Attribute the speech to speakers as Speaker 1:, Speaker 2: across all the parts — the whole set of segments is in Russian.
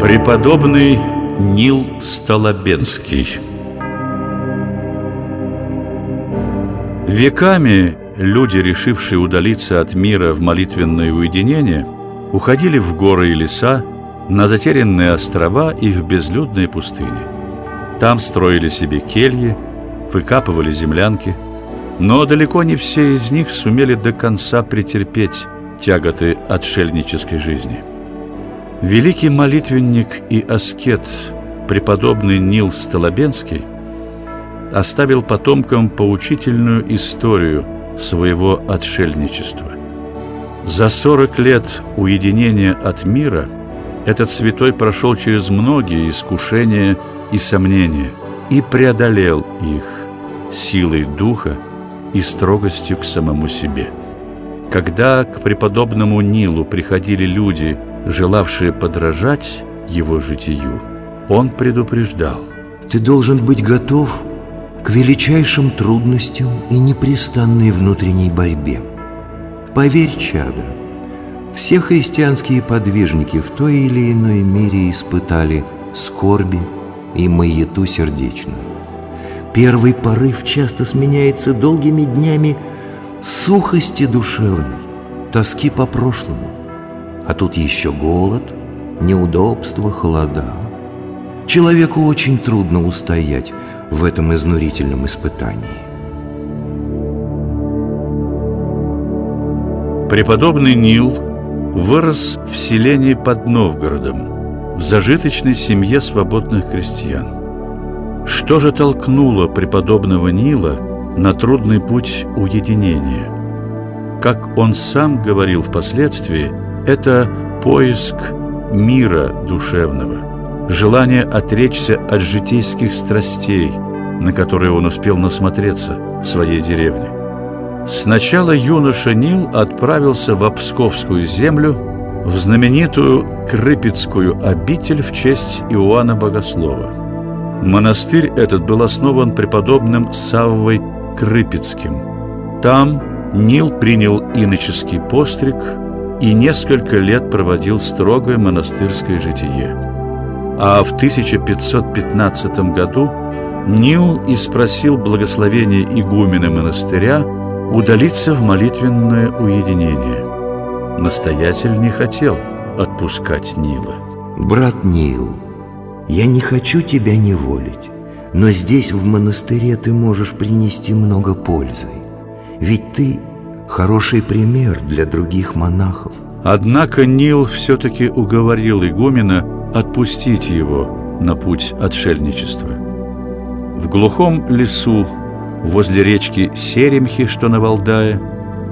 Speaker 1: Преподобный Нил Столобенский Веками люди, решившие удалиться от мира в молитвенное уединение, уходили в горы и леса, на затерянные острова и в безлюдные пустыни. Там строили себе кельи, выкапывали землянки, но далеко не все из них сумели до конца претерпеть тяготы отшельнической жизни. Великий молитвенник и аскет, преподобный Нил Столобенский, оставил потомкам поучительную историю своего отшельничества. За 40 лет уединения от мира этот святой прошел через многие искушения и сомнения и преодолел их силой духа и строгостью к самому себе. Когда к преподобному Нилу приходили люди, желавшие подражать его житию, он предупреждал.
Speaker 2: «Ты должен быть готов к величайшим трудностям и непрестанной внутренней борьбе. Поверь, чадо, все христианские подвижники в той или иной мере испытали скорби и маяту сердечную. Первый порыв часто сменяется долгими днями сухости душевной, тоски по прошлому. А тут еще голод, неудобства, холода. Человеку очень трудно устоять в этом изнурительном испытании.
Speaker 1: Преподобный Нил вырос в селении под Новгородом, в зажиточной семье свободных крестьян. Что же толкнуло преподобного Нила на трудный путь уединения? Как он сам говорил впоследствии, это поиск мира душевного – желание отречься от житейских страстей, на которые он успел насмотреться в своей деревне. Сначала юноша Нил отправился в Псковскую землю, в знаменитую Крыпецкую обитель в честь Иоанна Богослова. Монастырь этот был основан преподобным Саввой Крыпецким. Там Нил принял иноческий постриг и несколько лет проводил строгое монастырское житие а в 1515 году Нил и спросил благословения игумена монастыря удалиться в молитвенное уединение. Настоятель не хотел отпускать Нила.
Speaker 2: Брат Нил, я не хочу тебя неволить, но здесь, в монастыре, ты можешь принести много пользы. Ведь ты хороший пример для других монахов.
Speaker 1: Однако Нил все-таки уговорил игумена отпустить его на путь отшельничества. В глухом лесу, возле речки Серемхи, что на Валдае,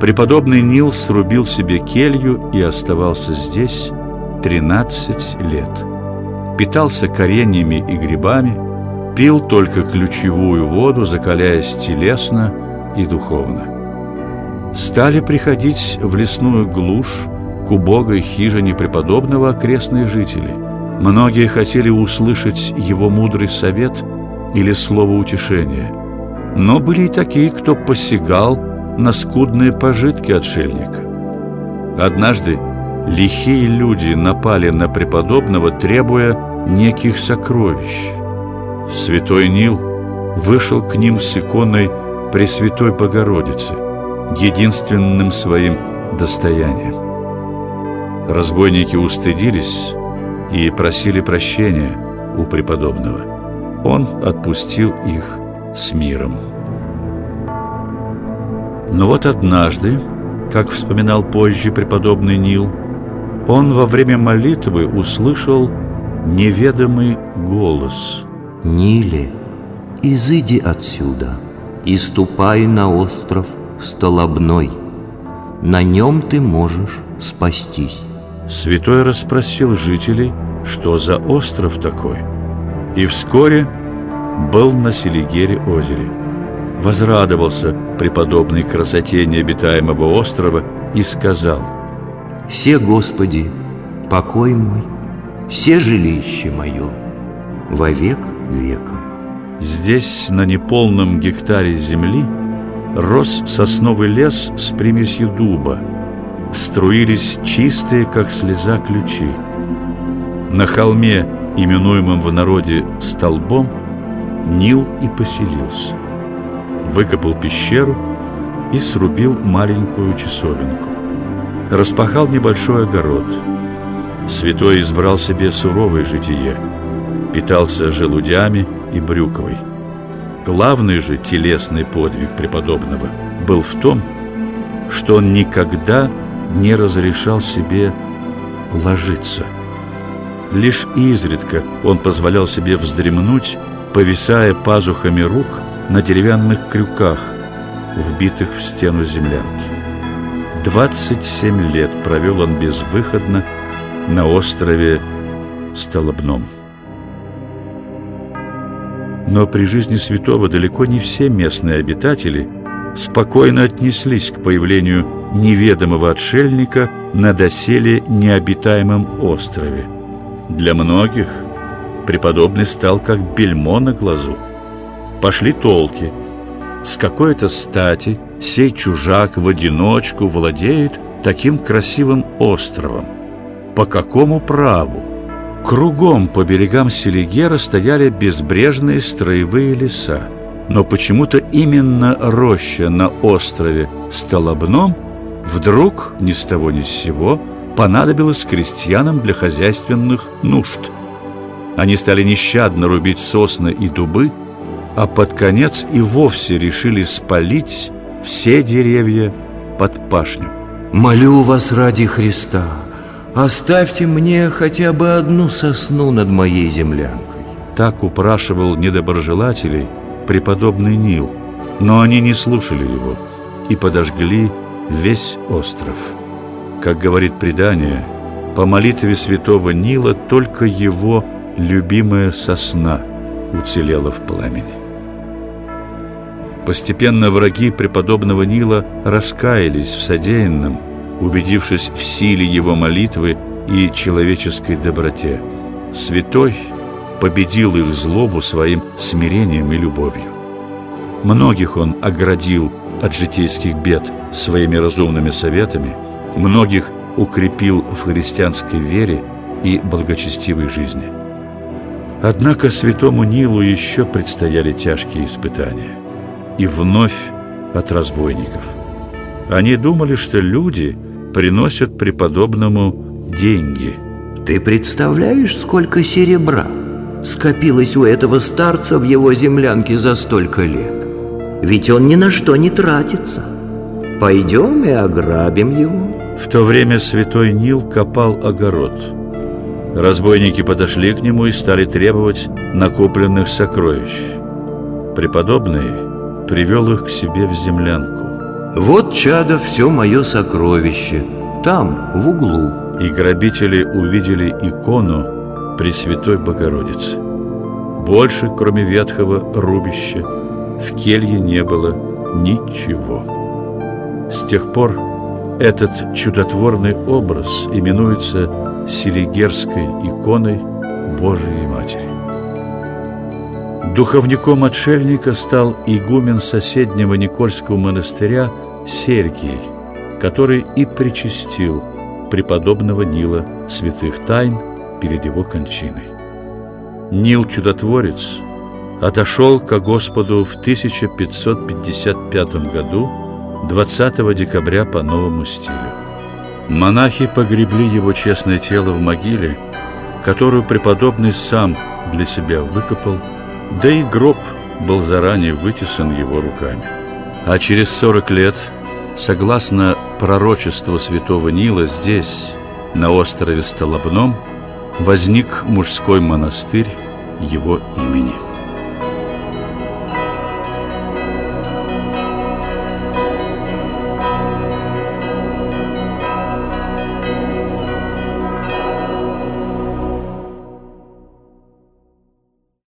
Speaker 1: преподобный Нил срубил себе келью и оставался здесь 13 лет. Питался кореньями и грибами, пил только ключевую воду, закаляясь телесно и духовно. Стали приходить в лесную глушь к убогой хижине преподобного окрестные жители – Многие хотели услышать его мудрый совет или слово утешения. Но были и такие, кто посягал на скудные пожитки отшельника. Однажды лихие люди напали на преподобного, требуя неких сокровищ. Святой Нил вышел к ним с иконой Пресвятой Богородицы, единственным своим достоянием. Разбойники устыдились и просили прощения у преподобного. Он отпустил их с миром. Но вот однажды, как вспоминал позже преподобный Нил, он во время молитвы услышал неведомый голос.
Speaker 2: «Ниле, изыди отсюда и ступай на остров Столобной. На нем ты можешь спастись».
Speaker 1: Святой расспросил жителей, что за остров такой, и вскоре был на Селигере озере. Возрадовался преподобной красоте необитаемого острова и сказал
Speaker 2: «Все, Господи, покой мой, все жилище мое, во век века».
Speaker 1: Здесь, на неполном гектаре земли, рос сосновый лес с примесью дуба – струились чистые, как слеза, ключи. На холме, именуемом в народе «столбом», Нил и поселился. Выкопал пещеру и срубил маленькую часовенку. Распахал небольшой огород. Святой избрал себе суровое житие. Питался желудями и брюковой. Главный же телесный подвиг преподобного был в том, что он никогда не разрешал себе ложиться. Лишь изредка он позволял себе вздремнуть, повисая пазухами рук на деревянных крюках, вбитых в стену землянки. 27 лет провел он безвыходно на острове Столобном. Но при жизни святого далеко не все местные обитатели спокойно отнеслись к появлению неведомого отшельника на доселе необитаемом острове. Для многих преподобный стал как бельмо на глазу. Пошли толки. С какой-то стати сей чужак в одиночку владеет таким красивым островом. По какому праву? Кругом по берегам Селигера стояли безбрежные строевые леса. Но почему-то именно роща на острове Столобном вдруг, ни с того ни с сего, понадобилась крестьянам для хозяйственных нужд. Они стали нещадно рубить сосны и дубы, а под конец и вовсе решили спалить все деревья под пашню.
Speaker 2: «Молю вас ради Христа, оставьте мне хотя бы одну сосну над моей землянкой».
Speaker 1: Так упрашивал недоброжелателей – преподобный Нил, но они не слушали его и подожгли весь остров. Как говорит предание, по молитве святого Нила только его любимая сосна уцелела в пламени. Постепенно враги преподобного Нила раскаялись в содеянном, убедившись в силе его молитвы и человеческой доброте. Святой – победил их злобу своим смирением и любовью. Многих он оградил от житейских бед своими разумными советами, многих укрепил в христианской вере и благочестивой жизни. Однако святому Нилу еще предстояли тяжкие испытания. И вновь от разбойников. Они думали, что люди приносят преподобному деньги.
Speaker 2: Ты представляешь, сколько серебра скопилось у этого старца в его землянке за столько лет. Ведь он ни на что не тратится. Пойдем и ограбим его.
Speaker 1: В то время святой Нил копал огород. Разбойники подошли к нему и стали требовать накопленных сокровищ. Преподобный привел их к себе в землянку.
Speaker 2: Вот, чадо, все мое сокровище, там, в углу.
Speaker 1: И грабители увидели икону Пресвятой Богородицы. Больше, кроме ветхого рубища, в келье не было ничего. С тех пор этот чудотворный образ именуется Селигерской иконой Божией Матери. Духовником отшельника стал игумен соседнего Никольского монастыря Сергий, который и причастил преподобного Нила святых тайн перед его кончиной. Нил Чудотворец отошел ко Господу в 1555 году 20 декабря по новому стилю. Монахи погребли его честное тело в могиле, которую преподобный сам для себя выкопал, да и гроб был заранее вытесан его руками. А через 40 лет, согласно пророчеству святого Нила, здесь, на острове Столобном, возник мужской монастырь его имени.